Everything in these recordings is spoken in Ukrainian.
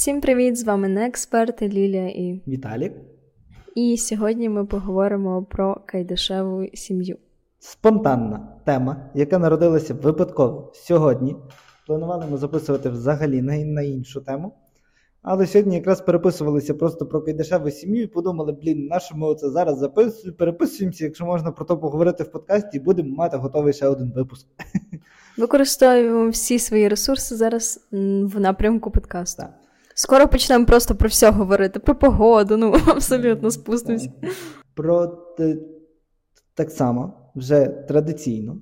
Всім привіт! З вами не експерти Лілія і Віталік. І сьогодні ми поговоримо про кайдашеву сім'ю. Спонтанна тема, яка народилася випадково сьогодні. Планували ми записувати взагалі на, на іншу тему. Але сьогодні якраз переписувалися просто про кайдашеву сім'ю і подумали, блін, на що ми оце зараз записуємо, переписуємося, якщо можна про то поговорити в подкасті, і будемо мати готовий ще один випуск. Використовуємо всі свої ресурси зараз в напрямку подкасту. Так. Скоро почнемо просто про все говорити, про погоду, ну абсолютно спустимося. Про так само, вже традиційно,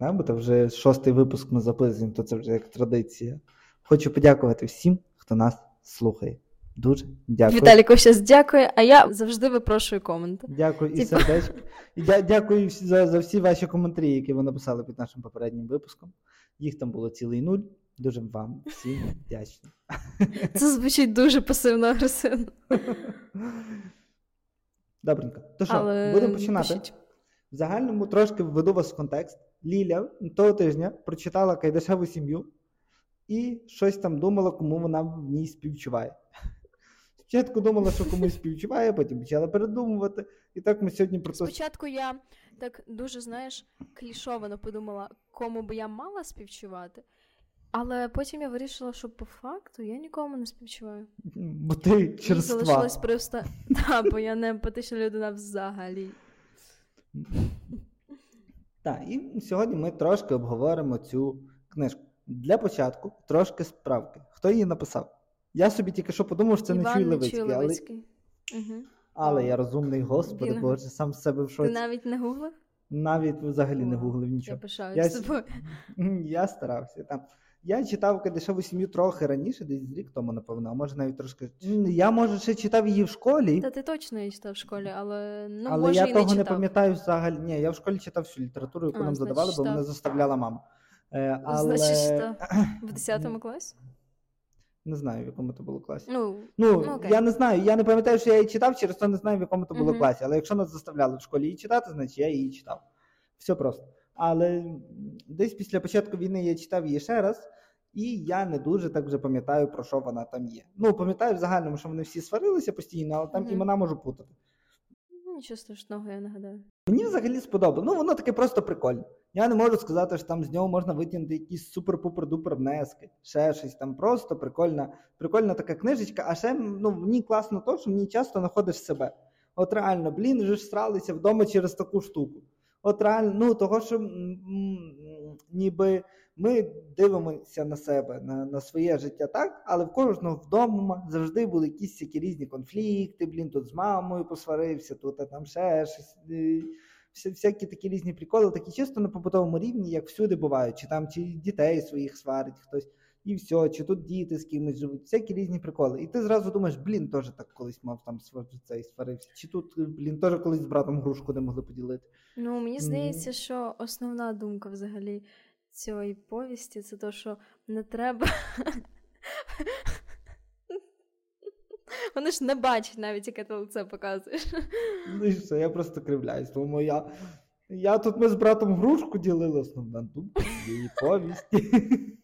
да, бо це вже шостий випуск ми записуємо, то це вже як традиція. Хочу подякувати всім, хто нас слухає. Дуже дякую. Віталіко щас дякую, а я завжди випрошую коменти. Дякую і сердечко. І дя- дякую за, за всі ваші коментарі, які ви написали під нашим попереднім випуском. Їх там було цілий нуль. Дуже вам всім вдячний. Це звучить дуже пасивно-агресивно. Добренько. То що, Але... будемо починати. Пишіть. В загальному трошки введу вас в контекст. Ліля того тижня прочитала Кайдашеву сім'ю і щось там думала, кому вона в ній співчуває. Спочатку думала, що комусь співчуває, потім почала передумувати. І так ми сьогодні про це. Спочатку я так дуже, знаєш, клішовано подумала, кому би я мала співчувати. Але потім я вирішила, що по факту я нікому не співчуваю. Бо ти. І залишилась просто. Так, бо я не емпатична людина взагалі. Так, і сьогодні ми трошки обговоримо цю книжку. Для початку трошки справки. Хто її написав? Я собі тільки що подумав, що це Іван не Чуй Левицький. Левицький. Але... Угу. але я розумний, господи, Він... боже, сам з себе в шоці. Ти навіть не гуглив? Навіть взагалі О, не гуглив нічого. Я пишаюсь з тобою. Я старався. там. Я читав Кадишеву сім'ю трохи раніше, десь рік тому, напевно, а може навіть трошки. Я, може, ще читав її в школі. Та ти точно її читав в школі, але ну, але може, я і того не, не пам'ятаю взагалі. Ні, я в школі читав всю літературу, яку а, нам задавали, бо мене заставляла мама. Е, але... Значить, що? в 10 класі? Не знаю, в якому то було класі. Ну, ну, ну я не знаю. Я не пам'ятаю, що я її читав, через то не знаю, в якому то було uh-huh. класі. Але якщо нас заставляли в школі її читати, значить я її читав. Все просто. Але десь після початку війни я читав її ще раз. І я не дуже так вже пам'ятаю, про що вона там є. Ну, пам'ятаю в загальному, що вони всі сварилися постійно, але там mm-hmm. імена можу путати. Нічого страшного, я нагадаю. Мені взагалі сподобалось. Ну, воно таке просто прикольне. Я не можу сказати, що там з нього можна витягнути якісь супер-пупер-дупер внески, ще щось там просто прикольна прикольна така книжечка, а ще ну, мені класно то, що мені часто знаходиш себе. От реально, блін, вже ж сралися вдома через таку штуку. От реально, ну того, що ніби ми дивимося на себе, на на своє життя так, але в кожного вдома завжди були якісь які різні конфлікти. Блін, тут з мамою посварився, тут а там ще щось. Всякі такі різні приколи, такі чисто на побутовому рівні, як всюди бувають, чи там чи дітей своїх сварить хтось, і все, чи тут діти з кимось живуть, всякі різні приколи. І ти зразу думаєш, блін, теж так колись мав там цей сварився. Чи тут, блін, теж колись з братом грушку не могли поділити. Ну, мені здається, що основна думка взагалі цієї повісті це то, що не треба. Вони ж не бачать навіть, яке ти лице показуєш. Ну і все, я просто кривляюсь, тому я. Я тут ми з братом грушку ділили основна думка цієї повісті.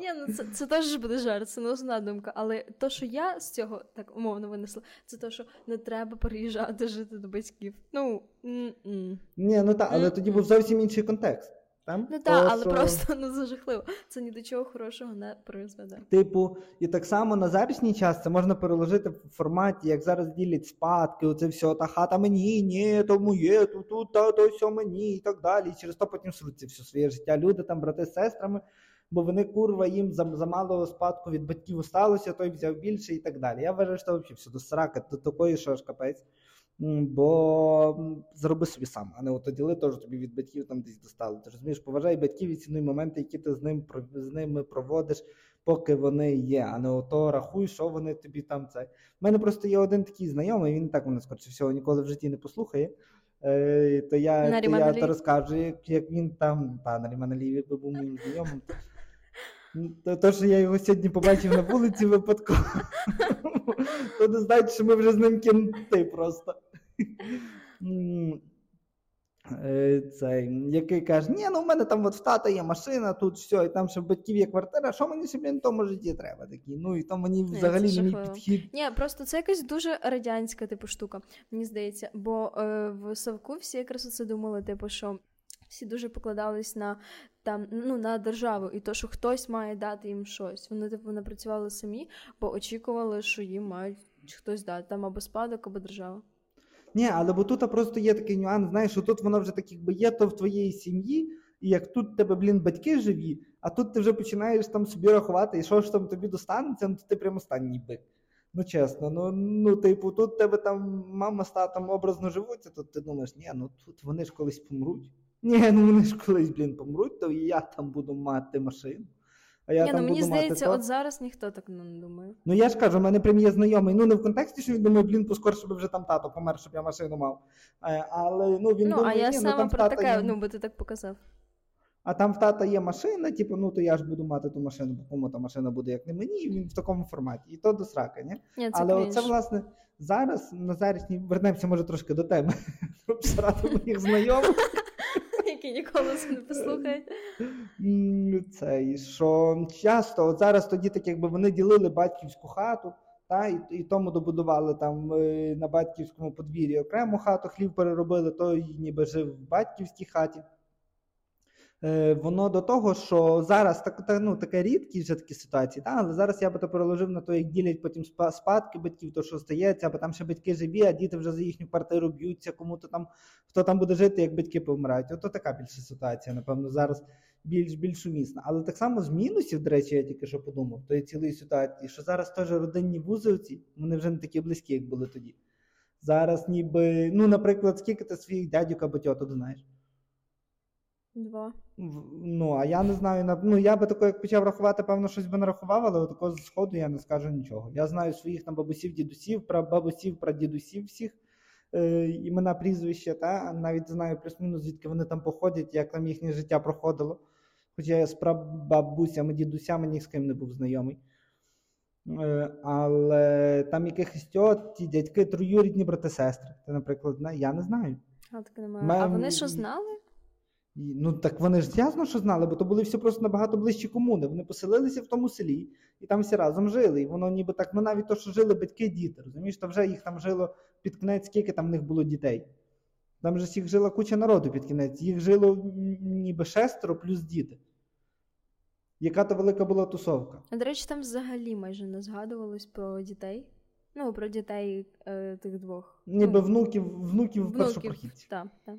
Ні, ну це це теж буде жарт, це не основна думка. Але то, що я з цього так умовно винесла, це те, що не треба переїжджати жити до батьків. Ну, м-м. Ні, ну так, але тоді був зовсім інший контекст. Там? Ну так, але просто ну зажахливо. Це ні до чого хорошого не призведе. Типу, і так само на зарічний час це можна переложити в форматі, як зараз ділять спадки, оце все, та хата мені, ні, то моє, тут, тут, та, то все мені і так далі. І через то потім сруться все своє життя. Люди там, брати з сестрами, бо вони курва їм за, за мало спадку від батьків осталося, той взяв більше і так далі. Я вважаю, що це взагалі все до срака, до такої, що ж капець. Бо зроби собі сам, а не от діли теж тобі від батьків там десь достали. Ти розумієш, поважай батьків і цінуй моменти, які ти з ним з ними проводиш, поки вони є, а не ото рахуй, що вони тобі там це. У мене просто є один такий знайомий, він так мене скоріше всього ніколи в житті не послухає. Е, То я то я то розкажу, як, він там, та на Ріманалів, якби був моїм знайомим. То, то, що я його сьогодні побачив на вулиці випадково, то не знають, що ми вже з ним кінти просто. Е, цей, який каже, ні, ну в мене там от в тата є машина, тут все, і там ще в батьків є квартира, що мені ще, блін, в тому житті треба такі. Ну і то мені взагалі не мій підхід. Ні, просто це якась дуже радянська типу штука, мені здається. Бо е, в Савку всі якраз оце думали, типу, що всі дуже покладались на там ну на державу, і то, що хтось має дати їм щось. Вони типу не працювали самі, бо очікували, що їм мають хтось дати там або спадок, або держава. Ні, але бо тут просто є такий нюанс, знаєш, що тут воно вже так якби є то в твоєї сім'ї, і як тут тебе, блін, батьки живі, а тут ти вже починаєш там собі рахувати, і що ж там тобі достанеться, ну то ти прямо останній бик. Ну, чесно, ну, ну, типу, тут тебе там мама з татом образно живуться, то ти думаєш, ні, ну тут вони ж колись помруть. Ні, ну вони ж колись, блін, помруть, то і я там буду мати машину. А я Ні, там ну Мені здається, мати от зараз ніхто так не думає. Ну я ж кажу, в мене прям є знайомий. Ну не в контексті, що він думає, блін, поскорше би вже там тато помер, щоб я машину мав. Е, але ну він ну, думає, а я ні, саме ну, там про таке, є... ну бо ти так показав. А там в тата є машина, типу, ну то я ж буду мати ту машину, бо кому та машина буде як не мені, і він в такому форматі. І то до срака, ні? ні це Але оце, власне, зараз на зарічній вернемося, може, трошки до теми. Щоб Обсирати моїх знайомих які ніколи це не послухають. Це, що часто, от зараз тоді так, якби вони ділили батьківську хату, та, і і тому добудували там е, на батьківському подвір'ї окрему хату, хлів переробили, той ніби жив в батьківській хаті. Е, воно до того, що зараз так, так, ну, така рідкість вже такі ситуації, та? але зараз я би то переложив на те, як ділять потім спадки батьків, то що стається, або там ще батьки живі, а діти вже за їхню квартиру б'ються, кому-то там, хто там буде жити, як батьки помирають. Ото така більша ситуація, напевно, зараз більш більш умісна. Але так само з мінусів, до речі, я тільки що подумав, тої цілої ситуації, що зараз теж родинні вузовці, вони вже не такі близькі, як були тоді. Зараз ніби, ну, наприклад, скільки ти своїх дядюк або тьоток знаєш? Два. Ну, а я не знаю, ну я би тако, як почав рахувати, певно, щось би нарахував, але такого з сходу я не скажу нічого. Я знаю своїх там бабусів, дідусів, прабабусів, прадідусів всіх е, імена, прізвища, та навіть знаю плюс-мінус, звідки вони там походять, як там їхнє життя проходило. Хоча я з прабабусями, дідусями ні з ким не був знайомий. Е, але там якихось тьоті, дядьки, троюрідні брати сестри. Ти, наприклад, я не знаю. А, так немає. Мем... а вони що знали? Ну так вони ж ясно, що знали, бо то були всі просто набагато ближчі комуни. Вони поселилися в тому селі і там всі разом жили. І воно ніби так, ну навіть то, що жили батьки, діти. Розумієш, то вже їх там жило під кінець, скільки там в них було дітей. Там же всіх жила куча народу під кінець. Їх жило ніби шестеро плюс діти. Яка то велика була тусовка? А до речі, там взагалі майже не згадувалось про дітей. Ну, про дітей е, тих двох. Ніби ну, внуків, внуків, внуків першопрохідців. Так, так.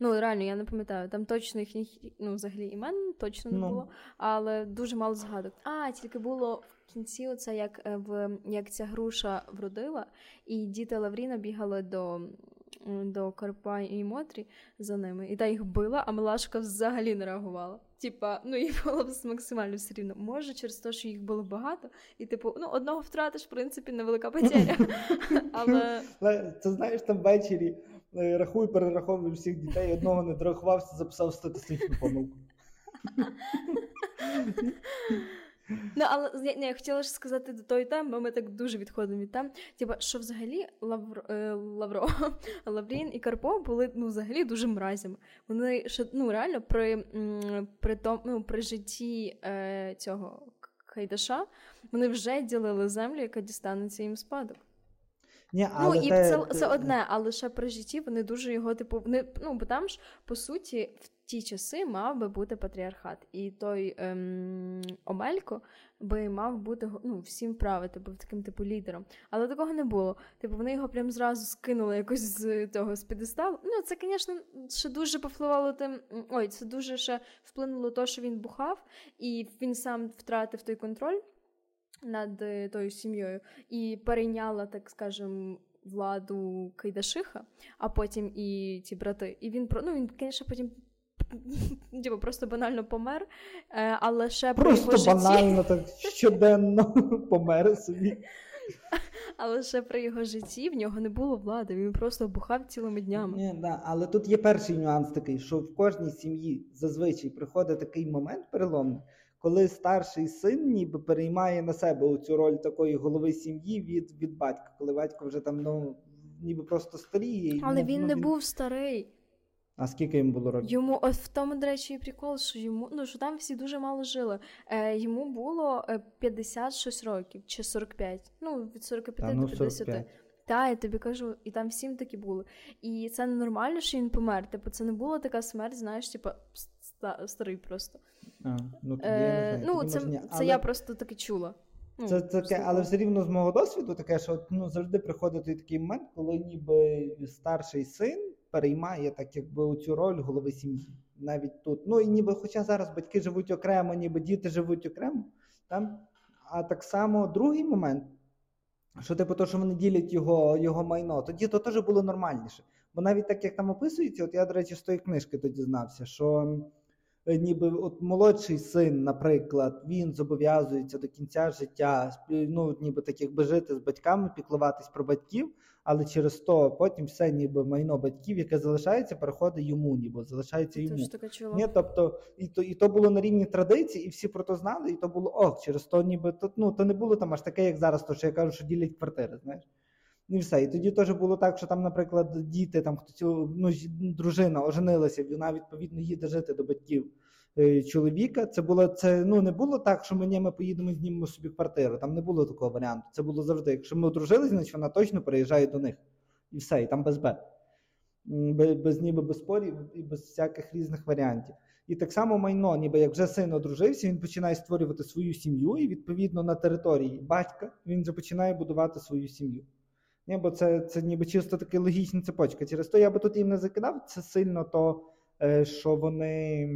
Ну, реально, я не пам'ятаю. Там точно їхніх ну, взагалі імен точно не ну. було, але дуже мало згадок. А, тільки було в кінці, оце як е, в як ця груша вродила, і діти Лавріна бігали до до Карпа і Мотрі за ними, і та їх била, а Милашка взагалі не реагувала. Типа, ну їй було б максимально все рівно. Може, через те, що їх було багато, і типу, ну одного втратиш, в принципі, невелика потеря. Але це знаєш там ввечері. Е, рахуй, перераховуй всіх дітей, одного не дорахувався, записав статистичну помилку. Ну, але не, я хотіла ж сказати до тої теми, бо ми так дуже відходимо від тем. Типа, що взагалі Лавро, е, Лавро Лаврін і Карпо були ну, взагалі дуже мразями. Вони ще ну, реально при при, ну, при житті е, цього Хайдаша вони вже ділили землю, яка дістанеться їм спадок. Ні, ну, але Ну і те, це те... це одне, але ще при житті вони дуже його, типу, вони, ну бо там ж по суті в ті часи мав би бути патріархат, і той ем, Омелько би мав бути ну, всім правити, був таким типу лідером. Але такого не було. Типу, вони його прям зразу скинули якось з того з підесталу. Ну, це, звісно, ще дуже повпливало тим. Ой, це дуже ще вплинуло то, що він бухав, і він сам втратив той контроль над е, тою сім'єю і перейняла, так скажем, владу Кайдашиха, а потім і ті брати. І він ну, він, звісно, потім. Діба просто банально помер, е, але ще просто при його банально так щоденно помер собі. Але ще при його житті в нього не було влади, він просто бухав цілими днями. Ні, да, Але тут є перший нюанс такий, що в кожній сім'ї зазвичай приходить такий момент переломний, коли старший син ніби переймає на себе цю роль такої голови сім'ї від від батька, коли батько вже там ну ніби просто старіє. Але ну, він ну, не він... був старий. А скільки йому було років? Йому от в тому, до речі, і прикол, що йому ну що там всі дуже мало жили. Е, Йому було 56 е, років чи 45. Ну, від 45 Та, ну, до 50. 45. Та, я тобі кажу, і там всім такі були. І це ненормально, що він помер. Типу, це не була така смерть, знаєш, типу, старий просто. А, Ну, тоді е, я не знаю. Ну, це, це але... я просто таки чула. Ну, це таке, але все рівно з мого досвіду, таке, що ну, завжди приходить такий момент, коли ніби старший син переймає так, якби цю роль голови сім'ї. Навіть тут. Ну і ніби, хоча зараз батьки живуть окремо, ніби діти живуть окремо. Там. А так само другий момент, що типу, то, що вони ділять його його майно, тоді то теж було нормальніше. Бо навіть так, як там описується, от я, до речі, з тої книжки тоді знався, що Е, ніби от молодший син, наприклад, він зобов'язується до кінця життя, ну, ніби так якби жити з батьками, піклуватись про батьків, але через то потім все ніби майно батьків, яке залишається, переходить йому, ніби залишається йому. Ні, тобто, і то і то було на рівні традицій, і всі про то знали, і то було ох, через то ніби то, ну, то не було там аж таке, як зараз, то що я кажу, що ділять квартири, знаєш. І все. І тоді теж було так, що там, наприклад, діти, там хтось ну, дружина оженилася, вона відповідно їде жити до батьків е, чоловіка. Це було це ну не було так, що ми ми поїдемо знімемо собі квартиру. Там не було такого варіанту. Це було завжди. Якщо ми одружилися, значить вона точно переїжджає до них. І все, і там без Б. Без, без ніби без спорів і без всяких різних варіантів. І так само майно, ніби як вже син одружився, він починає створювати свою сім'ю, і відповідно на території батька він вже починає будувати свою сім'ю. Ні, Бо це це ніби чисто така логічна цепочка. Через то я би тут їм не закидав це сильно, то е, що вони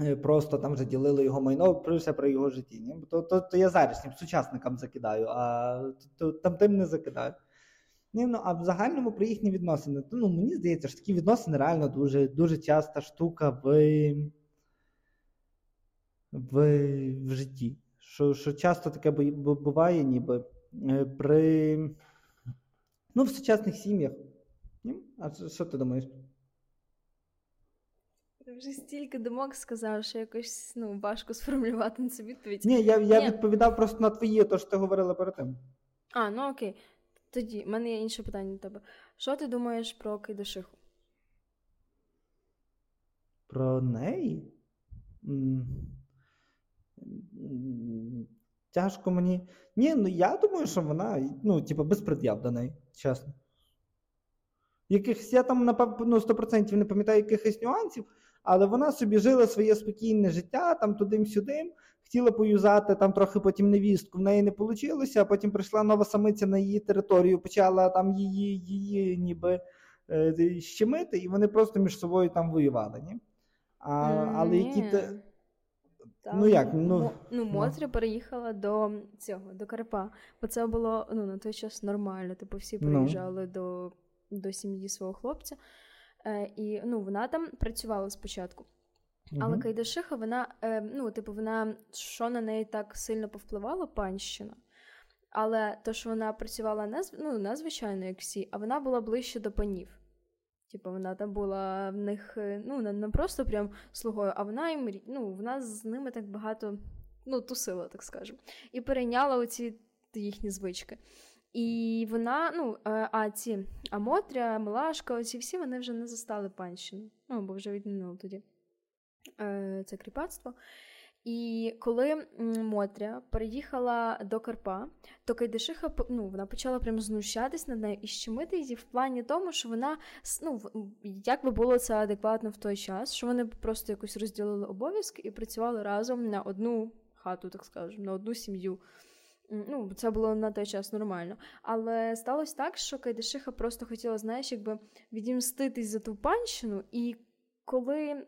е, просто там вже ділили його майно все про його житті. Ні? То, то, то я зараз сучасникам закидаю, а то, там тим не закидаю. Ні, ну, А в загальному про їхні відносини. То, ну, Мені здається, що такі відносини реально дуже дуже часта штука в в, в житті. Що що часто таке буває, ніби е, при Ну, в сучасних сім'ях. А що ти думаєш? Ти вже стільки думок сказав, що якось ну, важко сформулювати на це відповідь. Ні, я я Ні. відповідав просто на твої, то що ти говорила перед тим. А, ну окей. Тоді в мене є інше питання до тебе. Що ти думаєш про Кайдашиху? Про неї? Тяжко мені. Ні, ну я думаю, що вона, ну, типу, без пред'яв до неї, чесно. Якихось я там, напевно, ну, 100% не пам'ятаю якихось нюансів, але вона собі жила своє спокійне життя, там туди-сюдим, хотіла поюзати там трохи потім невістку, в неї не вийшло, а потім прийшла нова самиця на її територію, почала там її її ніби е, щемити, і вони просто між собою там воювали. Ні? А, Але які. Там, ну як? Ну, ну, ну Мотря переїхала до цього, до Карпа. Бо це було ну, на той час нормально. Типу всі ну. приїжджали до до сім'ї свого хлопця. Е, І ну, вона там працювала спочатку. Угу. Але Кайдашиха, вона, е, ну, типу, вона що на неї так сильно повпливала, панщина. Але то, що вона працювала не ну, не звичайно, як всі, а вона була ближче до панів. Типу, вона там була в них, е, ну, не просто прям слугою, а вона їм ну, вона з ними так багато ну, тусила, так скажемо, і перейняла оці їхні звички. І вона, ну, е, а ці Амотря, Милашка, оці всі вони вже не застали панщину. Ну, бо вже відмінили тоді е, це кріпацтво. І коли Мотря переїхала до Карпа, то Кайдашиха ну, вона почала прям знущатись над нею і щемити її в плані тому, що вона ну, як би було це адекватно в той час, що вони просто якось розділили обов'язки і працювали разом на одну хату, так скажемо, на одну сім'ю. Ну, Це було на той час нормально. Але сталося так, що Кайдашиха просто хотіла, знаєш, якби відімститись за ту панщину, і коли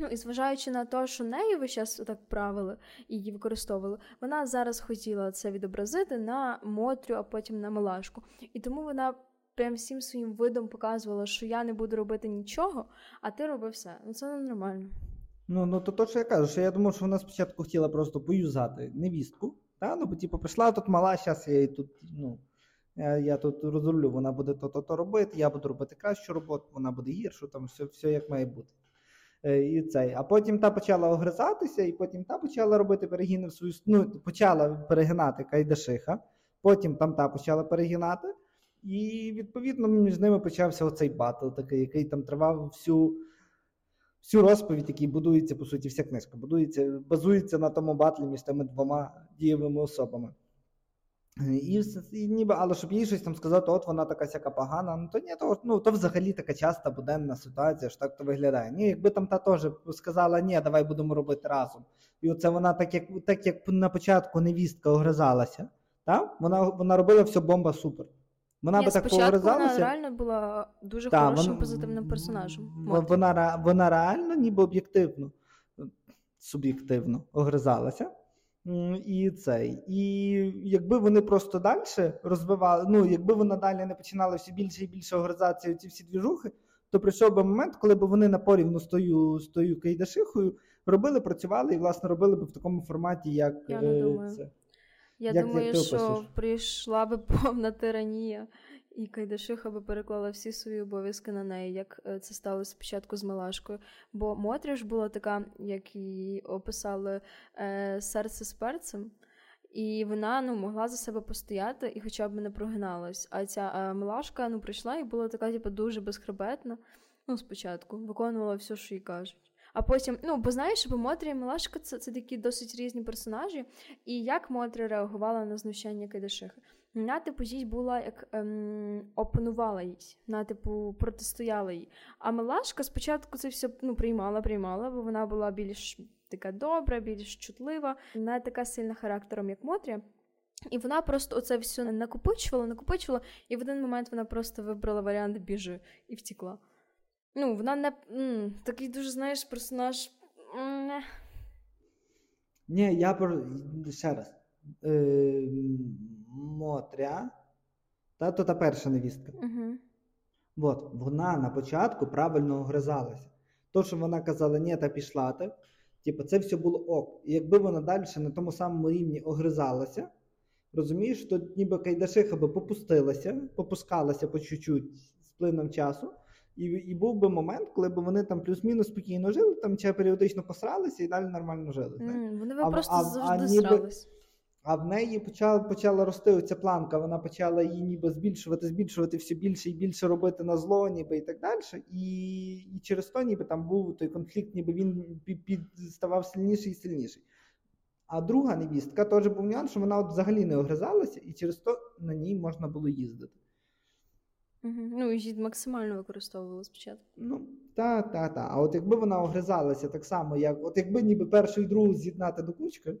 Ну, і зважаючи на те, що нею весь час так правили і її використовували, вона зараз хотіла це відобразити на Мотрю, а потім на Милашку. І тому вона прям всім своїм видом показувала, що я не буду робити нічого, а ти роби все. Ну це нормально. Ну, ну то то, що я кажу, що я думав, що вона спочатку хотіла просто поюзати невістку. Та? Ну, бо типу, прийшла тут мала, зараз я її тут, ну. Я я тут розроблю, вона буде то-то робити, я буду робити кращу роботу, вона буде гіршу, там все все як має бути. Е, і цей. А потім та почала огризатися, і потім та почала робити перегіни в свою ну, почала перегинати Кайдашиха, потім там та почала перегинати. І відповідно між ними почався оцей батл, такий, який там тривав всю всю розповідь, який будується, по суті, вся книжка, будується, базується на тому батлі між тими двома дієвими особами. І, і ніби, Але щоб їй щось там сказати, от вона така сяка погана, ну то ні, то ну, то взагалі така часта буденна ситуація, що так то виглядає. Ні, якби там та теж сказала, ні, давай будемо робити разом. І оце вона, так як так як на початку невістка огризалася, та? вона вона робила все бомба супер. Вона Ні, би так погризалася. Вона реально була дуже та, хорошим вон, позитивним персонажем. Вона, вона реально, ніби об'єктивно, суб'єктивно огризалася. І цей. І якби вони просто далі розвивали, ну якби вона далі не починала все більше і більше огризації ці всі двіжухи, то прийшов би момент, коли б вони напорівну з тою, з тою Кейдашихою робили, працювали і, власне, робили б в такому форматі, як Я не думаю. це. Я як, думаю, як що прийшла би повна тиранія, і Кайдашиха би переклала всі свої обов'язки на неї, як е, це сталося спочатку з Малашкою. Бо Мотря ж була така, як її описали е, серце з перцем. І вона ну, могла за себе постояти і хоча б не прогиналась. А ця е, Милашка ну, прийшла і була така, типу, дуже безхребетна. Ну, спочатку, виконувала все, що їй кажуть. А потім, ну, бо знаєш, бо Мотря і Милашка це, це такі досить різні персонажі. І як Мотря реагувала на знущання Кайдашихи? Вона, типу, їй була як ем, опанувала їй, вона, типу, протистояла їй. А Милашка спочатку це все ну, приймала, приймала, бо вона була більш така добра, більш чутлива, не така сильна характером, як Мотря. І вона просто оце все накопичувала, накопичувала, і в один момент вона просто вибрала варіант біжи і втікла. Ну, вона не м, такий дуже, знаєш, персонаж. Ні, я про ще раз. Е, Мотря. Та то та перша невістка. Угу. От, вона на початку правильно огризалася. То, що вона казала, ні, та пішла ти, типу, це все було ок. І якби вона далі на тому самому рівні огризалася, розумієш, то ніби Кайдашиха би попустилася, попускалася по чуть-чуть з плином часу. І і був би момент, коли б вони там плюс-мінус спокійно жили, там чи періодично посралися і далі нормально жили. Mm, вони би просто а, завжди а, ніби, срались. А в неї почала почала рости оця планка, вона почала її ніби збільшувати, збільшувати все більше і більше робити на зло, ніби і так далі. І і через то, ніби там був той конфлікт, ніби він під, під ставав сильніший і сильніший. А друга невістка теж був нюанс, що вона от взагалі не огризалася, і через то на ній можна було їздити. Угу. Ну, і максимально використовувала спочатку. Ну, та, та, та. А от якби вона огризалася так само, як от якби ніби першу і другу з'єднати до кучки,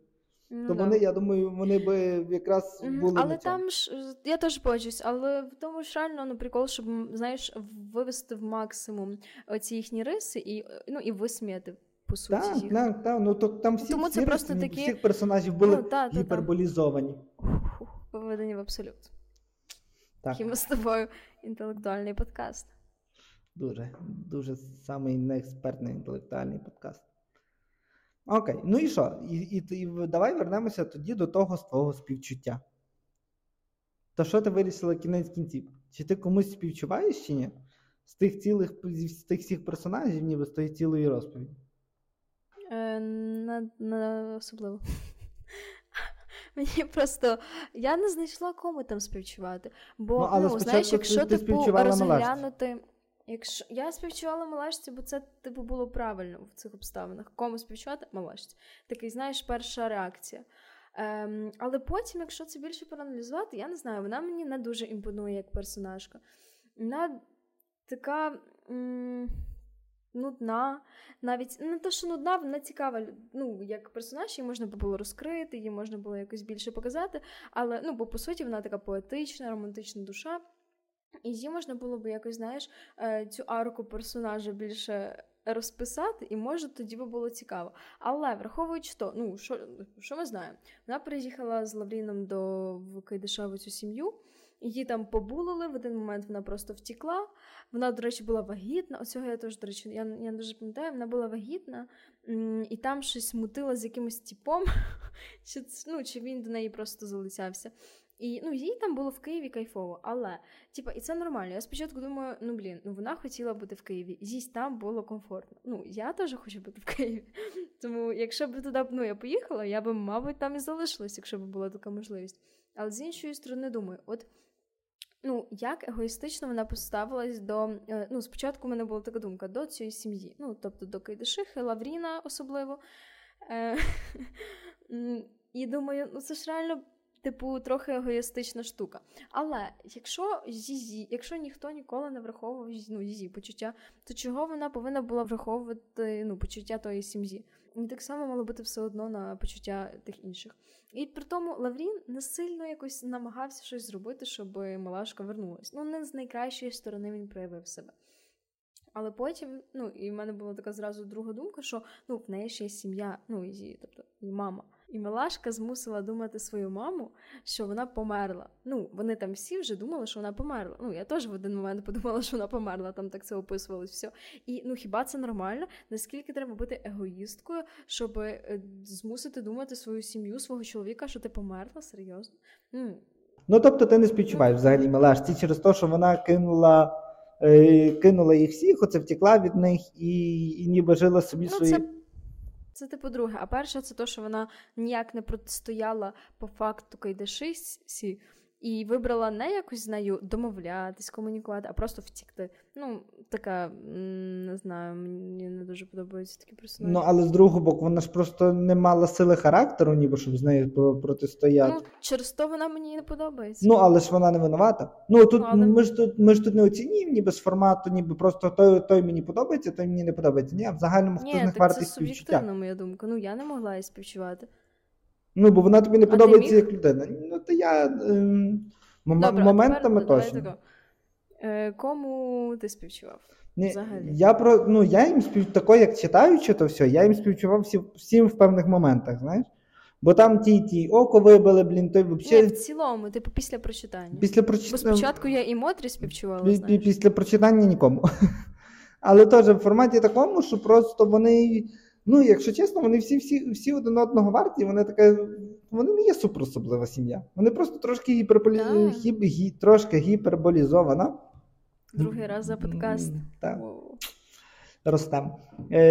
ну, то да. вони, я думаю, вони би якраз були. Але на цьому. там ж я теж погоджуюсь, але в тому ж реально ну, прикол, щоб знаєш, вивести в максимум оці їхні риси і ну, і висміяти. По суті, так, їх. так, так, ну то там всі, Тому це просто такі- всіх персонажів були Ну, та, та, та. гіперболізовані. Виведені в абсолют. Так, Такий ми з тобою інтелектуальний подкаст. дуже, дуже самий неекспертний інтелектуальний подкаст. Окей, ну і що? І, і, і давай вернемося тоді до того з твого співчуття. То що ти вирішила кінець кінців? Чи ти комусь співчуваєш чи ні? З тих цілих з тих всіх персонажів, ніби з тої цілої розповіді? Е, не, не особливо. Мені просто я не знайшла кому там співчувати. Бо Ну, але ну, знаєш, ти- якщо ти типу розглянути. Якщо я співчувала малашці, бо це типу було правильно в цих обставинах. Кому співчувати? Малашці. Такий, знаєш, перша реакція. Ем, але потім, якщо це більше проаналізувати, я не знаю, вона мені не дуже імпонує як персонажка. Вона така. М- нудна. Навіть не те, що нудна, вона цікава. Ну, як персонаж, її можна було розкрити, її можна було якось більше показати. Але ну, бо по суті вона така поетична, романтична душа. І її можна було б якось, знаєш, е, цю арку персонажа більше розписати, і може тоді би було цікаво. Але враховуючи то, ну що, що ми знаємо, вона приїхала з Лавріном до Кайдашеву цю сім'ю. Її там побулили, в один момент вона просто втікла. Вона, до речі, була вагітна. Оцього я теж, до речі, я я дуже пам'ятаю, вона була вагітна, і там щось мутила з якимось типом, чи, ну, чи він до неї просто залицявся. І ну, їй там було в Києві кайфово, але типа, і це нормально. Я спочатку думаю, ну блін, ну вона хотіла бути в Києві, їй там було комфортно. Ну, я теж хочу бути в Києві. Тому, якщо б туди ну, я поїхала, я б, мабуть, там і залишилась, якщо б була така можливість. Але з іншої сторони, думаю, от Ну, як егоїстично вона поставилась до. Е, ну, спочатку в мене була така думка до цієї сім'ї. Ну, тобто до Кайдашихи, Лавріна особливо. Е, і думаю, ну це ж реально типу, трохи егоїстична штука. Але якщо Зізі, якщо ніхто ніколи не враховував ну, Зізі почуття, то чого вона повинна була враховувати ну, почуття тої сім'ї? І так само мало бути все одно на почуття тих інших. І при тому Лаврін не сильно якось намагався щось зробити, щоб Малашка вернулась. Ну, не з найкращої сторони він проявив себе. Але потім, ну, і в мене була така зразу друга думка, що ну, в неї ще є сім'я, ну, і, тобто і мама. І Милашка змусила думати свою маму, що вона померла. Ну, вони там всі вже думали, що вона померла. Ну, я теж в один момент подумала, що вона померла, там так це описувалось все. І ну хіба це нормально? Наскільки треба бути егоїсткою, щоб е, змусити думати свою сім'ю, свого чоловіка, що ти померла? Серйозно? Mm. Ну тобто ти не співчуваєш взагалі Милашці через те, що вона кинула. Е, кинула їх всіх, оце втекла від них і і ніби жила собі ну, свої. Це, це типу друге. А перше, це то, що вона ніяк не протистояла по факту Кайдашисі, і вибрала не якось з нею домовлятись, комунікувати, а просто втікти. Ну, така, не знаю, мені не дуже подобаються такі персонажі. Ну, але з другого боку, вона ж просто не мала сили характеру, ніби щоб з нею протистояти. Ну, через то вона мені не подобається. Ну, але ж вона не винувата. Ну тут ну, але... ми ж тут ми ж тут не оцінюємо, ніби з формату, ніби просто той той мені подобається, той мені не подобається. Ні, в загальному хто з них вартий співчуття. Ні, це суб'єктивна моя думка. Ну я не могла її співчувати. Ну, бо вона тобі не подобається як людина. Ну, то я ем, мом- Добре, моментами тепер, точно. Е, Кому ти співчував? Ні, Я про ну я їм спів тако, як читаючи, то все, я їм співчував всі, всім в певних моментах, знаєш? Бо там ті ті око вибили, блін, той взагалі... Ні, в цілому, типу після прочитання. Після прочитання. Бо спочатку я і Мотрі співчувала. знаєш. Після прочитання нікому. Але теж в форматі такому, що просто вони Ну, якщо чесно, вони всі всі, всі один одного варті, вони така, вони не є суперособлива сім'я. Вони просто трошки гіперполі... гіп... гі... трошки гіперболізована. Другий раз за подкаст. Так. Ростем.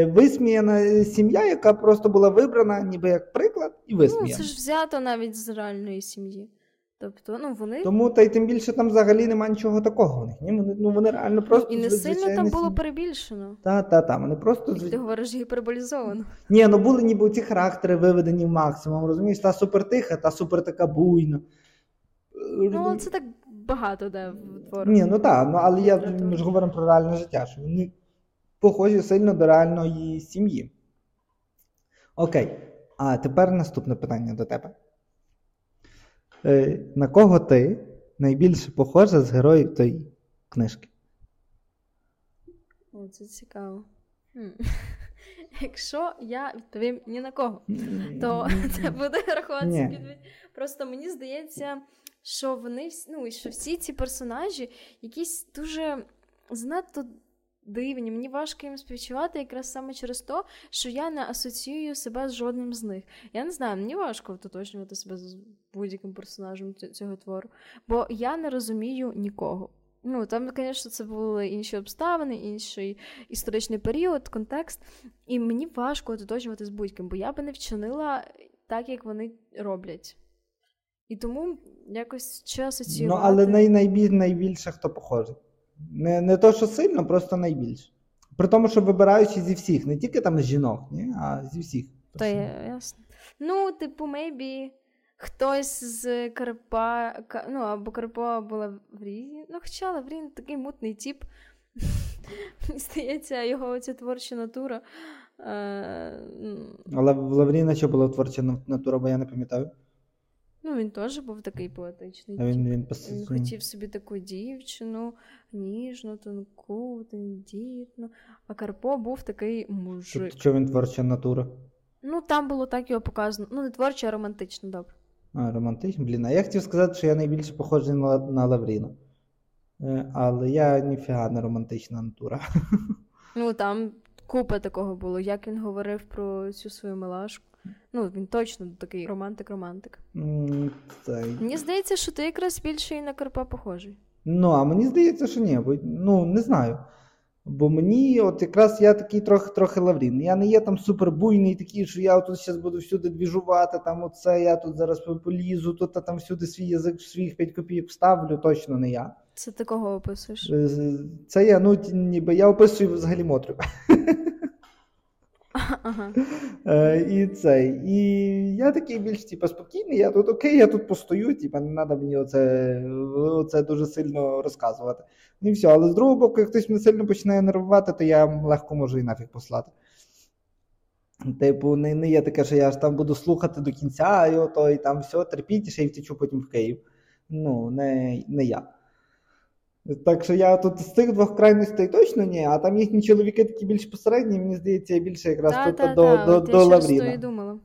Висміяна сім'я, яка просто була вибрана, ніби як приклад, і висміяна. Ну, Це ж взято навіть з реальної сім'ї. Тобто, ну вони. Тому та й тим більше там взагалі немає нічого такого в них. Ні? Вони, ну, вони реально просто. І не сильно там було перебільшено. Так, так, так. Вони просто. Як ти говориш гіперболізовано. Ні, ну були ніби ці характери виведені в максимум. Розумієш, та супер тиха, та супер така буйна. Ну, це так багато, де в. Ні, ну так, ну але я ми ж говоримо про реальне життя, що вони похожі сильно до реальної сім'ї. Окей. А тепер наступне питання до тебе. Е, на кого ти найбільше похожа з героїв тої книжки? О, це цікаво. Якщо я відповім ні на кого, то це буде рахуватися відповідь. Просто мені здається, що вони ну, що всі ці персонажі якісь дуже занадто дивні. Мені важко їм співчувати якраз саме через те, що я не асоціюю себе з жодним з них. Я не знаю, мені важко уточнювати себе з будь-яким персонажем цього твору, бо я не розумію нікого. Ну, там, звісно, це були інші обставини, інший історичний період, контекст. І мені важко ототожнювати з будь-ким, бо я би не вчинила так, як вони роблять. І тому якось чи асоціювати... Ну, але най- найбіль, найбільше хто похожий. Не не то, що сильно, просто найбільше. При тому, що вибираючи зі всіх, не тільки там з жінок, ні, а зі всіх. То є, ясно. Ну, типу, maybe хтось з Карпа, ну, або Карпа була в Різі. Ну, хоча Лаврін такий мутний тип. Мені здається, його ця творча натура. Е, Але в Лавріна що була творча натура, бо я не пам'ятаю. Ну, він теж був такий поетичний. А він, він, він хотів собі таку дівчину, ніжну, тонку, тендітну. А Карпо був такий мужик. Тобто, що він творча натура? Ну, там було так його показано. Ну, не творча, а романтично, добре. А, романтично? Блін, а я хотів сказати, що я найбільше похожий на, на Лавріна. Е, але я ніфіга не романтична натура. Ну, там купа такого було, як він говорив про цю свою милашку. Ну, він точно такий романтик-романтик. Mm, Мені здається, що ти якраз більше і на Карпа похожий. Ну, а мені здається, що ні. Бо, ну, не знаю. Бо мені, от якраз я такий трохи трохи лаврін. Я не є там супербуйний, такий, що я тут зараз буду всюди двіжувати, там оце, я тут зараз полізу, тут там всюди свій язик, своїх 5 копійок вставлю, точно не я. Це ти кого описуєш? Це я, ну, ніби я описую взагалі Мотрю. Ага. Е, І цей. І я такий більш типу, спокійний, я тут окей, я тут постою, типу, не треба мені оце, оце дуже сильно розказувати. І все. Але з другого боку, як хтось мене сильно починає нервувати, то я легко можу і нафіг послати. Типу, не не є таке, що я ж там буду слухати до кінця, і ото, і там все, терпіть, і ще й втечу потім в Київ. Ну, не, не я. Так що я тут з цих двох крайностей точно ні, а там їхні чоловіки такі більш посередні, мені здається, я більше якраз та, тут та, до та, до, от до я Лавріна. Я і думала.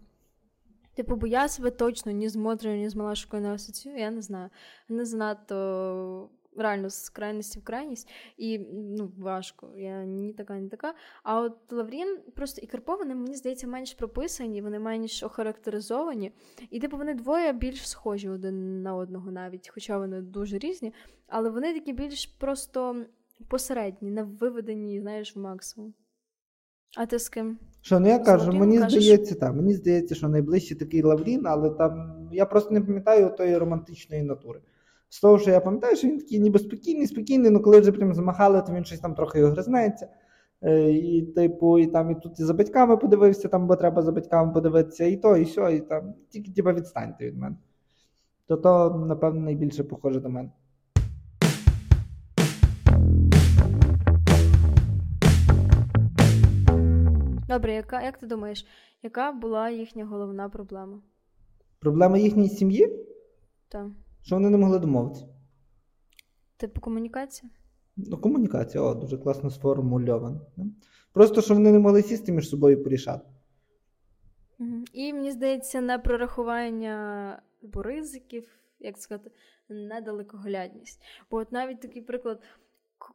Типу, бо я себе точно ні з Модрою, ні з Малашкою не асоціюю, я не знаю. Не занадто реально з крайності в крайність, і ну, важко. Я ні така, ні така. А от Лаврін просто і Карпо, вони, мені здається, менш прописані, вони менш охарактеризовані. І типу вони двоє більш схожі один на одного навіть, хоча вони дуже різні, але вони такі більш просто посередні, не виведені, знаєш, в максимум. А ти з ким? Що ну я кажу, Лавріном мені кажеш? здається, так, мені здається, що найближчий такий Лаврін, але там я просто не пам'ятаю тої романтичної натури. З того, що я пам'ятаю, що він такий ніби спокійний, спокійний, ну коли вже прям замахали, то він щось там трохи огризнеться. Е, І, типу, і там і тут і за батьками подивився, там, бо треба за батьками подивитися, і то, і сьо, і там. Тільки типа відстаньте від мене. То то, напевно, найбільше похоже до мене. Добре, яка, як ти думаєш, яка була їхня головна проблема? Проблема їхньої сім'ї, Та. Що вони не могли домовитися. Типу комунікація? Ну, комунікація, о, дуже класно сформульована. Просто що вони не могли сісти між собою і порішати. І мені здається, не прорахування типу, ризиків, як сказати, недалекоглядність. Бо от навіть такий приклад,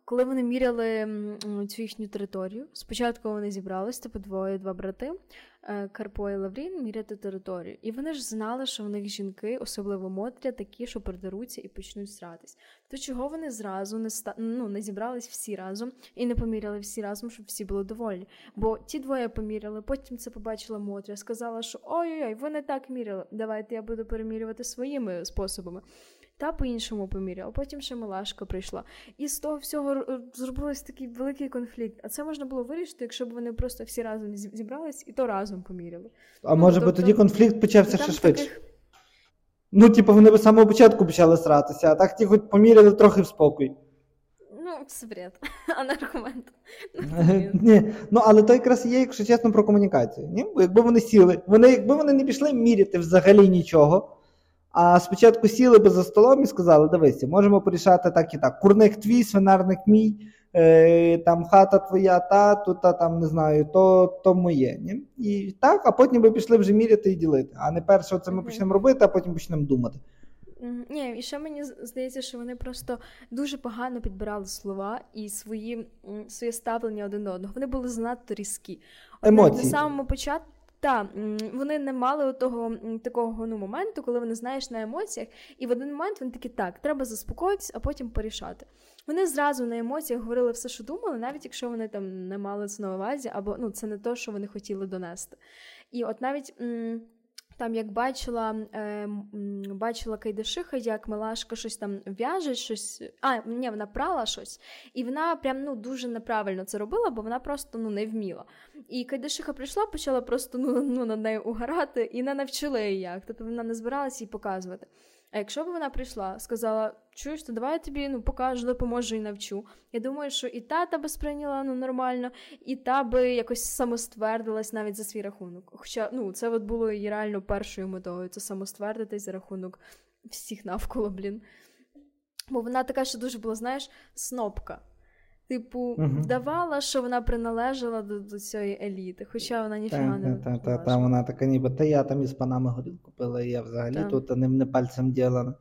коли вони міряли цю їхню територію, спочатку вони зібрались, типу двоє, два брати, е, Карпо і Лаврін, міряти територію. І вони ж знали, що в них жінки, особливо Мотря, такі, що придеруться і почнуть сратись. То чого вони зразу не ста... ну, не зібрались всі разом і не поміряли всі разом, щоб всі були довольні? Бо ті двоє поміряли, потім це побачила Мотря, сказала, що ой-ой-ой, ви не так міряли. Давайте я буду перемірювати своїми способами. Та по-іншому поміряла. Потім ще Милашка прийшла. І з того всього зробився такий великий конфлікт. А це можна було вирішити, якщо б вони просто всі разом зібрались і то разом поміряли. А Ну, може би тобто- тоді конфлікт почався ще швидше. таких- Ну, типу, вони б з самого початку почали сратися, а так ті хоч поміряли трохи в спокій. Ну, це бред, а не аргумент. Ну. Ні, ну але то якраз є, якщо чесно, про комунікацію. Ні? Бо якби вони сіли, вони, якби вони не пішли міряти взагалі нічого, а спочатку сіли би за столом і сказали: дивися, можемо порішати так і так. Курник твій, свинарник мій, е, там хата твоя, та, тут, та, там не знаю, то, то моє. Ні? І так, а потім би пішли вже міряти і ділити. А не перше, це ми почнемо робити, а потім почнемо думати. Ні, і ще мені здається, що вони просто дуже погано підбирали слова і свої, своє ставлення один до одного. Вони були занадто різкі. От Емоції. На самому початку. Та, вони не мали того такого ну, моменту, коли вони знаєш на емоціях, і в один момент вони такі так, треба заспокоїтися, а потім порішати. Вони зразу на емоціях говорили все, що думали, навіть якщо вони там не мали це на увазі, або ну, це не те, що вони хотіли донести. І от навіть. Там, як бачила, е, бачила Кайдашиха, як Милашка щось там в'яже, щось. А, ні, вона прала щось, і вона прям ну дуже неправильно це робила, бо вона просто ну не вміла. І Кайдашиха прийшла, почала просто ну, ну над нею угорати і не навчила її як. Тобто вона не збиралася їй показувати. А якщо б вона прийшла, сказала: чуєш, то давай я тобі ну, покажу, допоможу і навчу. Я думаю, що і та би сприйняла ну, нормально, і та би якось самоствердилась навіть за свій рахунок. Хоча ну, це от було її реально першою метою це самоствердитись за рахунок всіх навколо, блін. Бо вона така, що дуже була, знаєш, снопка. Типу, Мгм. вдавала, що вона приналежала до, до цієї еліти, хоча вона ніфіга не Та, та, та, вона така ніби, та я там із панами горілку пила, і я взагалі Та. тут ним не пальцем ділана.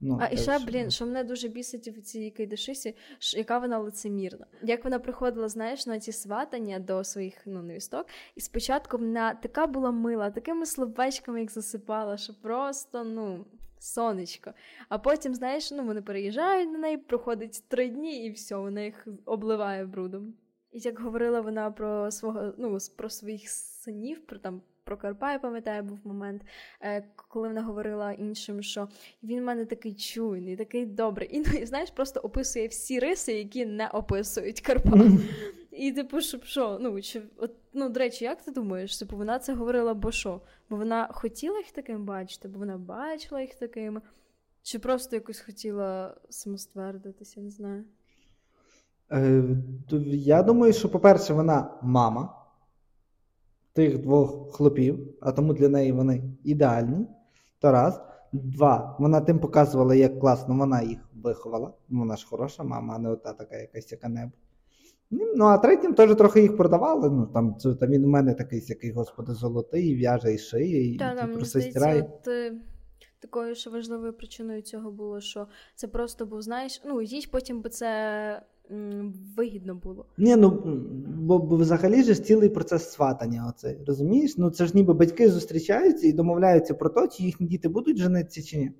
Ну, А і ще, що- блін, що мене дуже бісить в цій Кайдашисі, яка вона лицемірна. Як вона приходила, знаєш, на ці сватання до своїх ну, невісток, і спочатку вона така була мила, такими словечками їх засипала, що просто, ну, сонечко. А потім, знаєш, ну, вони переїжджають на неї, проходить три дні, і все, вона їх обливає брудом. І як говорила вона про свого, ну, про своїх синів, про там. про Карпа, я пам'ятаю, був момент, е, коли вона говорила іншим, що він в мене такий чуйний, такий добрий. І ну, знаєш, просто описує всі риси, які не описують Карпа. І типу, щоб що, ну чи от, ну до речі, як ти думаєш? Типу, вона це говорила, бо що? Бо вона хотіла їх таким бачити, бо вона бачила їх такими, чи просто якось хотіла самоствердитися, не знаю. Е, Я думаю, що, по-перше, вона мама тих двох хлопів, а тому для неї вони ідеальні. То раз. Два. Вона тим показувала, як класно вона їх виховала. Вона ж хороша мама, а не ота така якась яка небудь. Ну, а третім теж трохи їх продавали. Ну, там, це, там Він у мене такий, який, господи, золотий, в'яже і шиє, і Та, там, просто стирає. От, е, Такою ще важливою причиною цього було, що це просто був, знаєш, ну, їй потім би це вигідно було. Ні, ну бо, бо взагалі ж цілий процес сватання. Оцей, розумієш? Ну це ж ніби батьки зустрічаються і домовляються про те, чи їхні діти будуть женитися чи ні.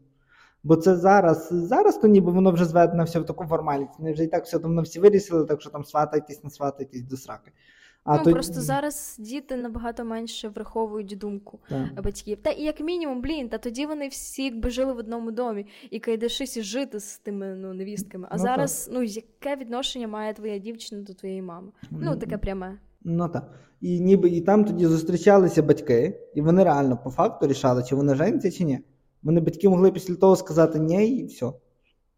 Бо це зараз, зараз то ніби воно вже зведено все в таку формальність. Вони вже і так все давно всі вирішили, так що там сватайтесь, не сватайтесь до сраки. А ну, то... Просто зараз діти набагато менше враховують думку так. батьків. Та і як мінімум, блін, та тоді вони всі якби жили в одному домі і кайдашися жити з тими ну, невістками. А ну, зараз, так. ну, яке відношення має твоя дівчина до твоєї мами? Ну, таке пряме. Ну так. І ніби і там тоді зустрічалися батьки, і вони реально по факту рішали, чи вони женяться, чи ні. Вони батьки могли після того сказати ні, і все.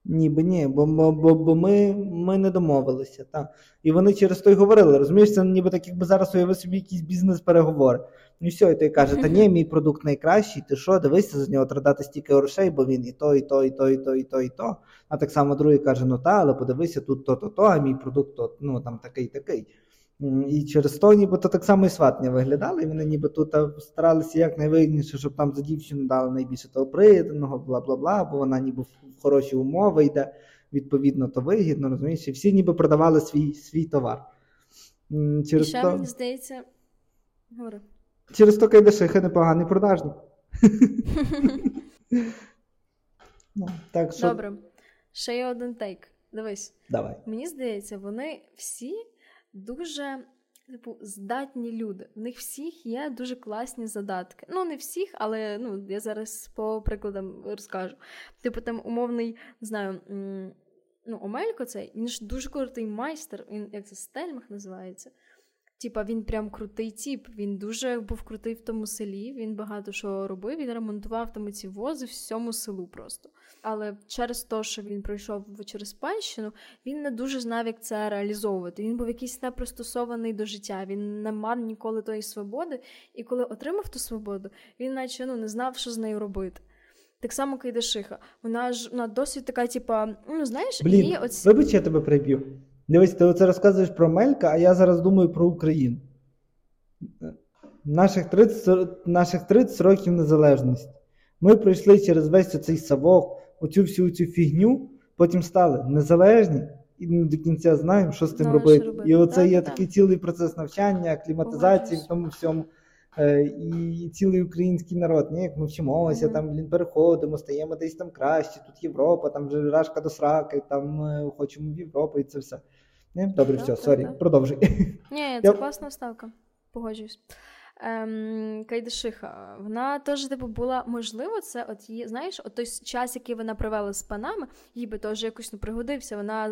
Ніби ні, бо бо, бо ми ми не домовилися. Так. І вони через то й говорили. Розумієш, це ніби так, якби зараз уяви собі якісь бізнес-переговори. Ну і все, і той каже, та ні, мій продукт найкращий, ти що, дивися, за нього треба стільки грошей, бо він і то, і то, і то, і то, і то, і то. А так само другий каже, ну та, але подивися, тут то-то, то, а мій продукт то, ну там такий, такий. І через то нібито так само і сватня виглядали, і вони ніби тут старалися якнайвигідніше, щоб там за дівчину дали найбільше того приданого, бла бла бла, бо вона ніби в хороші умови йде, відповідно, то вигідно, розумієш, і всі ніби продавали свій свій товар. Через і ще, то... мені здається, Горе. Через то Кайдашиха непоганий продажник. ну, так, що... Добре. Ще є один тейк. Дивись. Давай. Мені здається, вони всі дуже типу, здатні люди. В них всіх є дуже класні задатки. Ну, не всіх, але ну, я зараз по прикладам розкажу. Типу, там умовний, не знаю. Ну, Омелько цей, він ж дуже крутий майстер, він як це стельмах називається. Типа він прям крутий тіп. Він дуже був крутий в тому селі. Він багато що робив. Він ремонтував там ці вози всьому селу просто. Але через те, що він пройшов через панщину, він не дуже знав, як це реалізовувати. Він був якийсь непристосований до життя. Він не мав ніколи тої свободи. І коли отримав ту свободу, він наче ну не знав, що з нею робити. Так само Кайдашиха. Вона ж вона досить така, типа, ну знаєш, Блін, її оці... вибач, я тебе приб'ю. Дивись, ти оце розказуєш про Мелька, а я зараз думаю про Україну. Наших 30 наших 30 років незалежності. Ми пройшли через весь оцей савок, оцю всю цю фігню, потім стали незалежні і не до кінця знаємо, що з тим робити. Робити. І оце так, є так. такий цілий процес навчання, кліматизації, в тому всьому. Е, і цілий український народ, ні, як ми вчимося, mm-hmm. там блін, переходимо, стаємо десь там краще, тут Європа, там вже рашка до сраки, там хочемо в Європу і це все. Ні? Добре, так, все, сорі, продовжуй. Ні, це класна ставка, погоджуюсь ем, Кайдашиха, вона теж типу була можливо, це от її, знаєш, от той час, який вона провела з панами, їй би теж якось ну, пригодився. Вона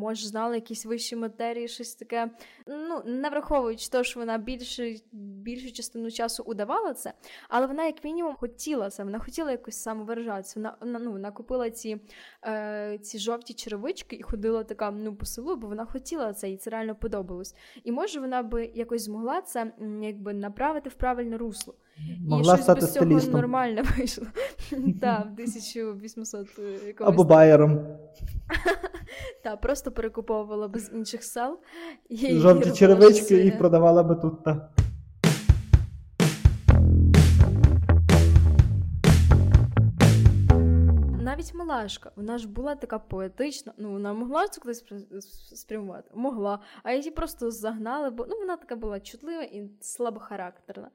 може знала якісь вищі матерії, щось таке. Ну, не враховуючи те, що вона більше, більшу частину часу удавала це, але вона, як мінімум, хотіла це, вона хотіла якось самовиражатися. Вона вона, ну, вона купила ці е, ці жовті черевички і ходила така ну, по селу, бо вона хотіла це, і це реально подобалось. І може вона би якось змогла це якби направити в правильне русло. Могла і щось без цього стилістом. нормально вийшло. Так, в 1800 якогось. Або байером. Так, просто перекуповувала без інших сел. Жовті черевички і продавала би тут. так. Навіть Малашка, вона ж була така поетична. Ну, вона могла це кудись спрямувати? Могла. А її просто загнали, бо ну, вона така була чутлива і слабохарактерна.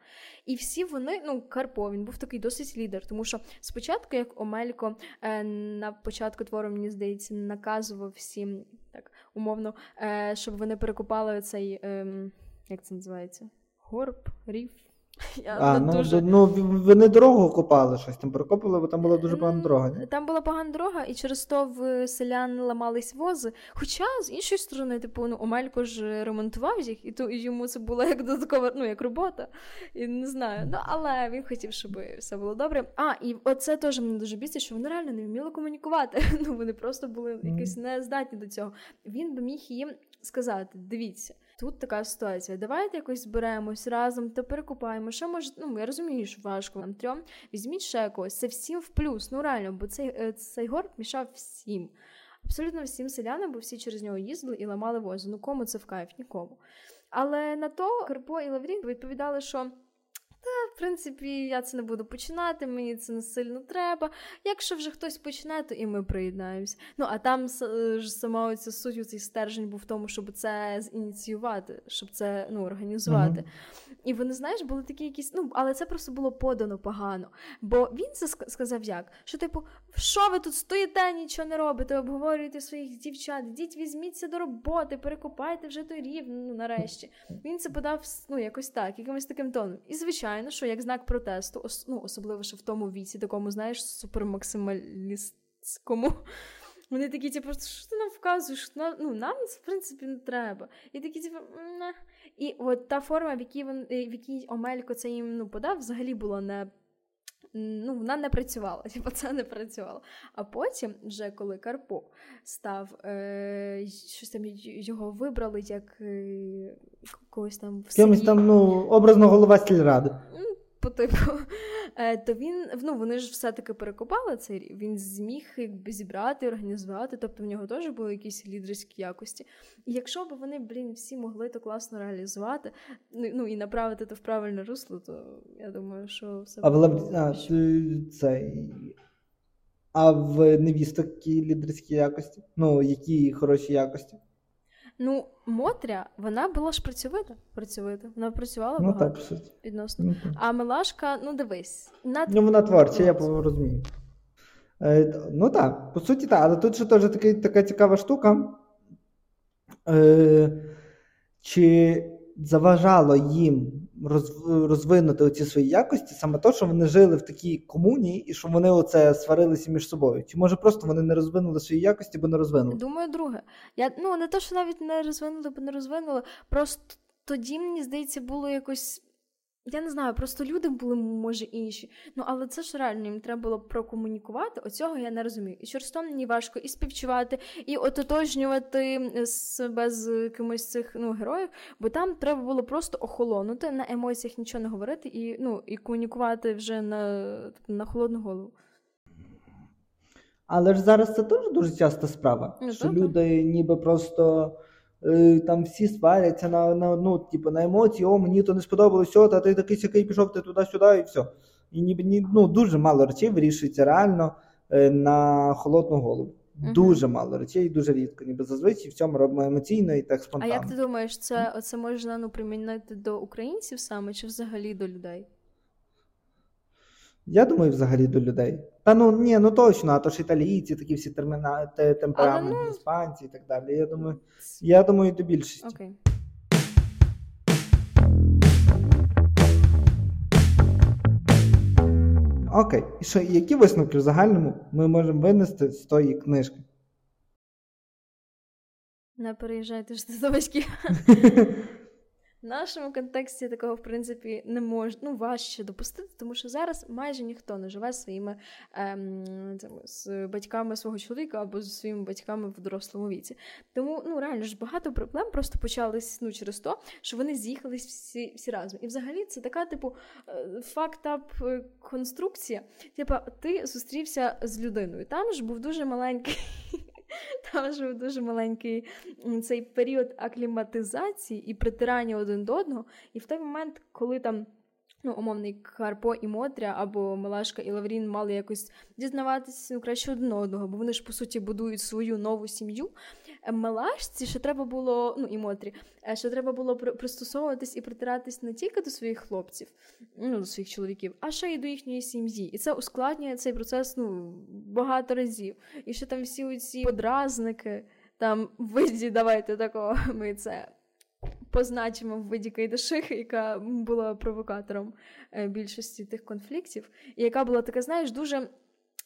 І всі вони, ну, Карпо, він був такий досить лідер, тому що спочатку, як Омелько е, на початку твору, мені здається, наказував всім так умовно, е, щоб вони перекупали цей, е, як це називається? Горб, рів. Я А, ну, дуже... ну вони дорогу копали щось, там прокопали, бо там була дуже погана дорога. Ні? Там була погана дорога, і через то в селян ламались вози. Хоча, з іншої сторони, типу, ну, Омелько ж ремонтував їх, і то і йому це було як додаткова, ну, як робота. І не знаю. Ну, але він хотів, щоб все було добре. А, і оце теж мене дуже бісить, що вони реально не вміли комунікувати. Ну, вони просто були якось нездатні до цього. Він би міг їм сказати: дивіться. Тут така ситуація. Давайте якось зберемось разом та перекупаємо. Що може, ну я розумію, що важко нам трьом. Візьміть ще когось. Це всім в плюс. Ну реально, бо цей е, цей горб мішав всім. Абсолютно всім селянам, бо всі через нього їздили і ламали возу. Ну кому це в кайф? Нікому. Але на то Карпо і Лаврін відповідали, що. Та, в принципі, я це не буду починати, мені це не сильно треба. Якщо вже хтось почне, то і ми приєднаємося. Ну, а там е, ж сама ця суть, цей стержень був в тому, щоб це зініціювати, щоб це ну, організувати. Mm-hmm. І вони, знаєш, були такі якісь. Ну, але це просто було подано погано. Бо він це сказав як? Що, типу, що ви тут стоїте, нічого не робите, обговорюєте своїх дівчат, йдіть, візьміться до роботи, перекопайте вже той рівень, ну, нарешті. Він це подав ну, якось так, якимось таким тоном. І, звичайно, що як знак протесту, ос- ну, особливо що в тому віці, такому, знаєш, супермаксималістському. Вони такі, типу, що ти нам вказуєш? Ну, Нам це в принципі не треба. І такі, типу. І от та форма, в якій він, в якій Омелько це їм ну, подав, взагалі була не. Ну, вона не працювала, типу, це не працювало. А потім, вже коли Карпо став е, щось там його вибрали як е, когось там в Кимось там, ну, образно голова сільради по типу, е, то він ну вони ж все-таки перекопали цей рів. Він зміг якби зібрати, організувати. Тобто в нього теж були якісь лідерські якості. І якщо б вони, блін, всі могли то класно реалізувати, ну, ну і направити то в правильне русло, то я думаю, що все а в а, цей. А в невісток які лідерські якості? Ну, які хороші якості? Ну, Мотря, вона була ж працьовита. працьовита. Вона працювала ну, багато так, відносно. Ну, так. А Милашка, ну дивись. Над... Ну, вона творча, я розумію. Е, Ну так, по суті, так, але тут ще теж така, така цікава штука. Е, Чи заважало їм розвинути оці свої якості, саме то, що вони жили в такій комуні, і що вони оце сварилися між собою. Чи може просто вони не розвинули свої якості, бо не розвинули? Думаю, друге. Я ну не то, що навіть не розвинули, бо не розвинули. Просто тоді мені здається було якось я не знаю, просто люди були, може, інші. Ну, але це ж реально їм треба було прокомунікувати. Оцього я не розумію. І то мені важко і співчувати, і ототожнювати себе з кимось цих ну, героїв, бо там треба було просто охолонути, на емоціях нічого не говорити і ну, і комунікувати вже на, на холодну голову. Але ж зараз це теж дуже часта справа, ну, що добре. люди ніби просто. Е, там всі сваряться на на, ну, типу, на емоції, о, мені то не сподобалось, о, та ти такий сякий пішов ти туди-сюди, і все. І ніби ні, ну, дуже мало речей вирішується реально е, на холодну голову. uh Дуже мало речей, дуже рідко. Ніби зазвичай в цьому робимо емоційно і так спонтанно. А як ти думаєш, це це можна ну, примінити до українців саме чи взагалі до людей? Я думаю, взагалі до людей. Та ну ні, ну точно, а то ж італійці, такі всі терміна, темпераменти, ну... іспанці і так далі. Я думаю, я думаю, до більшості. Окей. Окей. І що, які висновки в загальному ми можемо винести з тої книжки? Не переїжджайте ж до батьків. В нашому контексті такого, в принципі, не можна ну, важче допустити, тому що зараз майже ніхто не живе своїми ем, з батьками свого чоловіка або з своїми батьками в дорослому віці. Тому ну реально ж багато проблем просто почались ну, через то, що вони з'їхались всі всі разом. І взагалі це така, типу, фактап е, конструкція. Типа, ти зустрівся з людиною. Там ж був дуже маленький. Там же дуже маленький цей період акліматизації і притирання один до одного. І в той момент, коли там. Ну, умовний Карпо і Мотря або Малашка і Лаврін мали якось дізнаватися ну, краще один одного, бо вони ж по суті будують свою нову сім'ю. Малашці ще треба було, ну і Мотрі, е, ще треба було пристосовуватись і притиратись не тільки до своїх хлопців, ну до своїх чоловіків, а ще й до їхньої сім'ї. І це ускладнює цей процес ну, багато разів. І ще там всі ці подразники, там виді, давайте такого, ми це позначимо в виді Кайдашихи, яка була провокатором е, більшості тих конфліктів, і яка була така, знаєш, дуже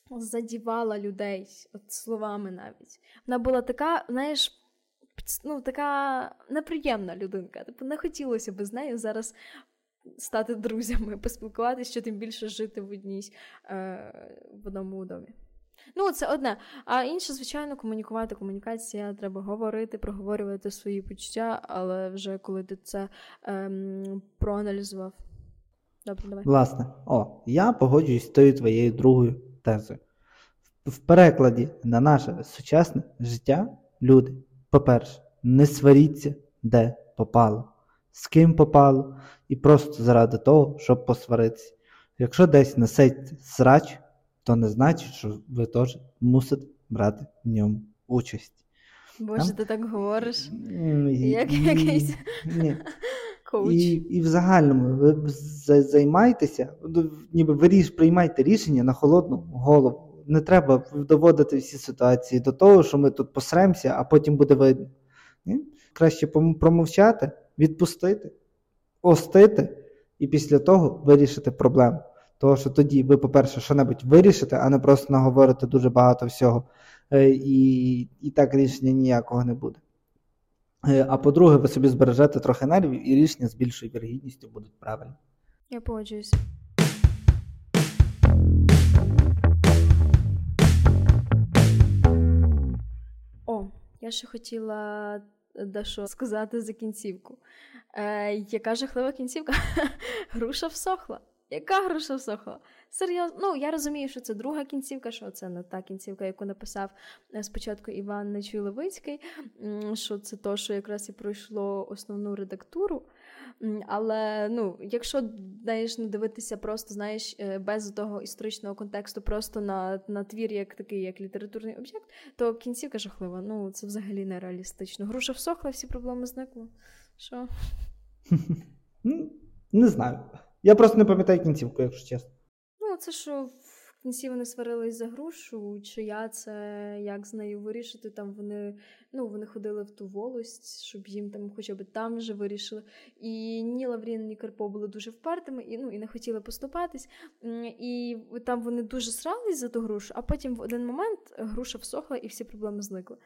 задівала людей от словами навіть. Вона була така, знаєш, ну, така неприємна людинка. Типу, не хотілося б з нею зараз стати друзями, поспілкуватися, що тим більше жити в одній е, в одному домі. Ну, це одне. А інше, звичайно, комунікувати. Комунікація треба говорити, проговорювати свої почуття, але вже коли ти це ем, проаналізував. Добре, давай. Власне, о, я погоджуюсь з тою твоєю другою тезою. В перекладі на наше сучасне життя люди, по-перше, не сваріться, де попало, з ким попало, і просто заради того, щоб посваритися. Якщо десь несеться срач, то не значить, що ви теж мусите брати в ньому участь. Боже, Там? ти так говориш? Як якийсь ні. Коуч. І і в загальному ви займайтеся, ніби ви приймайте рішення на холодну голову. Не треба доводити всі ситуації до того, що ми тут посремося, а потім буде видно. Ні? Краще промовчати, відпустити, остити і після того вирішити проблему. Тому що тоді ви, по-перше, що-небудь вирішите, а не просто наговорите дуже багато всього, е, і, і так рішення ніякого не буде. Е, а по-друге, ви собі збережете трохи нервів, і рішення з більшою вірогідністю будуть правильні. Я погоджуюся. О, я ще хотіла дещо сказати за кінцівку. Е, Яка жахлива кінцівка? Груша всохла. Яка груша всохла? Серйозно, ну я розумію, що це друга кінцівка, що це не та кінцівка, яку написав е, спочатку Іван Нечуй-Левицький, що це то, що якраз і пройшло основну редактуру. Але ну, якщо даєш не дивитися просто, знаєш, е, без того історичного контексту, просто на на твір, як такий, як літературний об'єкт, то кінцівка жахлива. Ну, це взагалі нереалістично. Груша всохла, всі проблеми зникли. Що? Не знаю. Я просто не пам'ятаю кінцівку, якщо чесно. Ну, це що в кінці вони сварились за грушу, чи я це як з нею вирішити. Там вони ну, вони ходили в ту волость, щоб їм там хоча б там вже вирішили. І ні Лаврін, ні Карпо були дуже впертими і ну, і не хотіли поступатись. І там вони дуже срались за ту грушу, а потім в один момент груша всохла і всі проблеми зникли.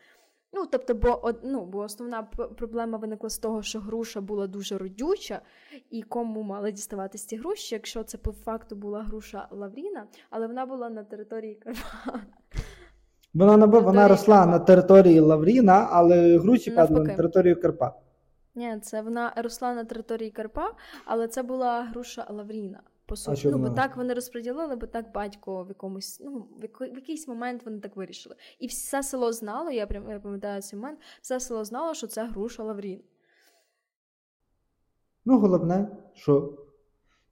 Ну, тобто, бо ну, бо основна проблема виникла з того, що груша була дуже родюча, і кому мали діставатись ці груші, якщо це по факту була груша Лавріна, але вона була на території Карпа. Вона на, вона росла Карпа. на території Лавріна, але груші падали на територію Карпа. Ні, це вона росла на території Карпа, але це була груша Лавріна. По суті, ну, бо так вони розподілили, бо так батько в якомусь, ну, в якийсь момент вони так вирішили. І все село знало, я прям я пам'ятаю цей момент, все село знало, що це груша Лаврін. Ну, головне, що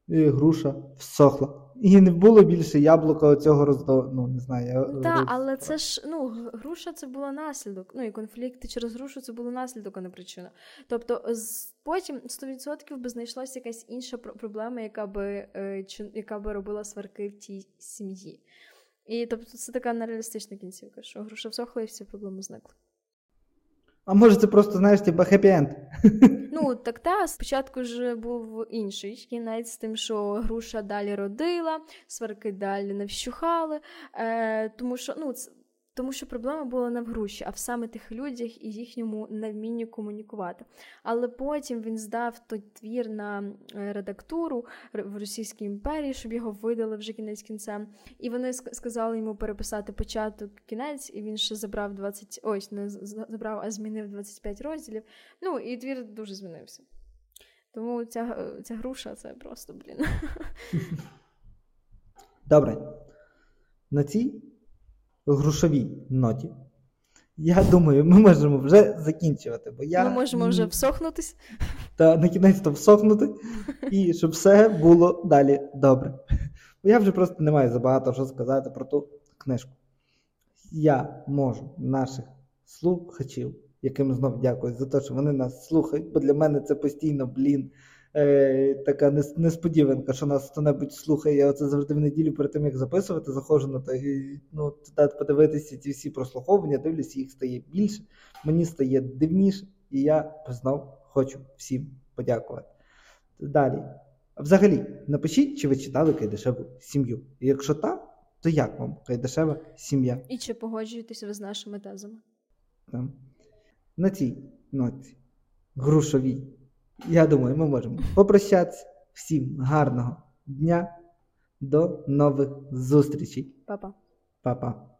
е, груша всохла. І не було більше яблука оцього роздо... ну, не знаю. Я... Так, але це ж ну, груша це була наслідок. Ну і конфлікти через грушу це було наслідок, а не причина. Тобто, потім 100% би знайшлася якась інша проблема, яка би е, чи, яка би робила сварки в тій сім'ї. І тобто це така нереалістична кінцівка, що груша всохла і всі проблеми зникли. А може це просто, знаєш, типа хеппі-енд? Ну, так та спочатку ж був інший кінець з тим, що груша далі родила, сварки далі не вщухали. Е, Тому що ну, тому що проблема була не в груші, а в саме тих людях і їхньому невмінні комунікувати. Але потім він здав той твір на е, редактуру в Російській імперії, щоб його видали вже кінець кінцем. І вони сказали йому переписати початок кінець, і він ще забрав 20, ось не забрав, а змінив 25 розділів. Ну і твір дуже змінився. Тому ця, ця груша це просто, блін. Добре. На цій грушовій ноті. Я думаю, ми можемо вже закінчувати. бо я... Ми можемо вже всохнутись. Та на кінець то всохнути, і щоб все було далі добре. Бо я вже просто не маю забагато що сказати про ту книжку. Я можу наших слухачів, яким знов дякую за те, що вони нас слухають, бо для мене це постійно, блін, е, така несподіванка, що нас хто-небудь слухає. Я оце завжди в неділю перед тим, як записувати, заходжу на той, ну, подивитися ці всі прослуховування, дивлюся, їх стає більше, мені стає дивніше, і я знов хочу всім подякувати. Далі. Взагалі, напишіть, чи ви читали Кайдашеву сім'ю. І якщо так, то як вам Кайдашева сім'я? І чи погоджуєтеся ви з нашими тезами? Там. На цій ноті грушовій. Я думаю, ми можемо попрощатися. Всім гарного дня. До нових зустрічей. Па-па. Па-па.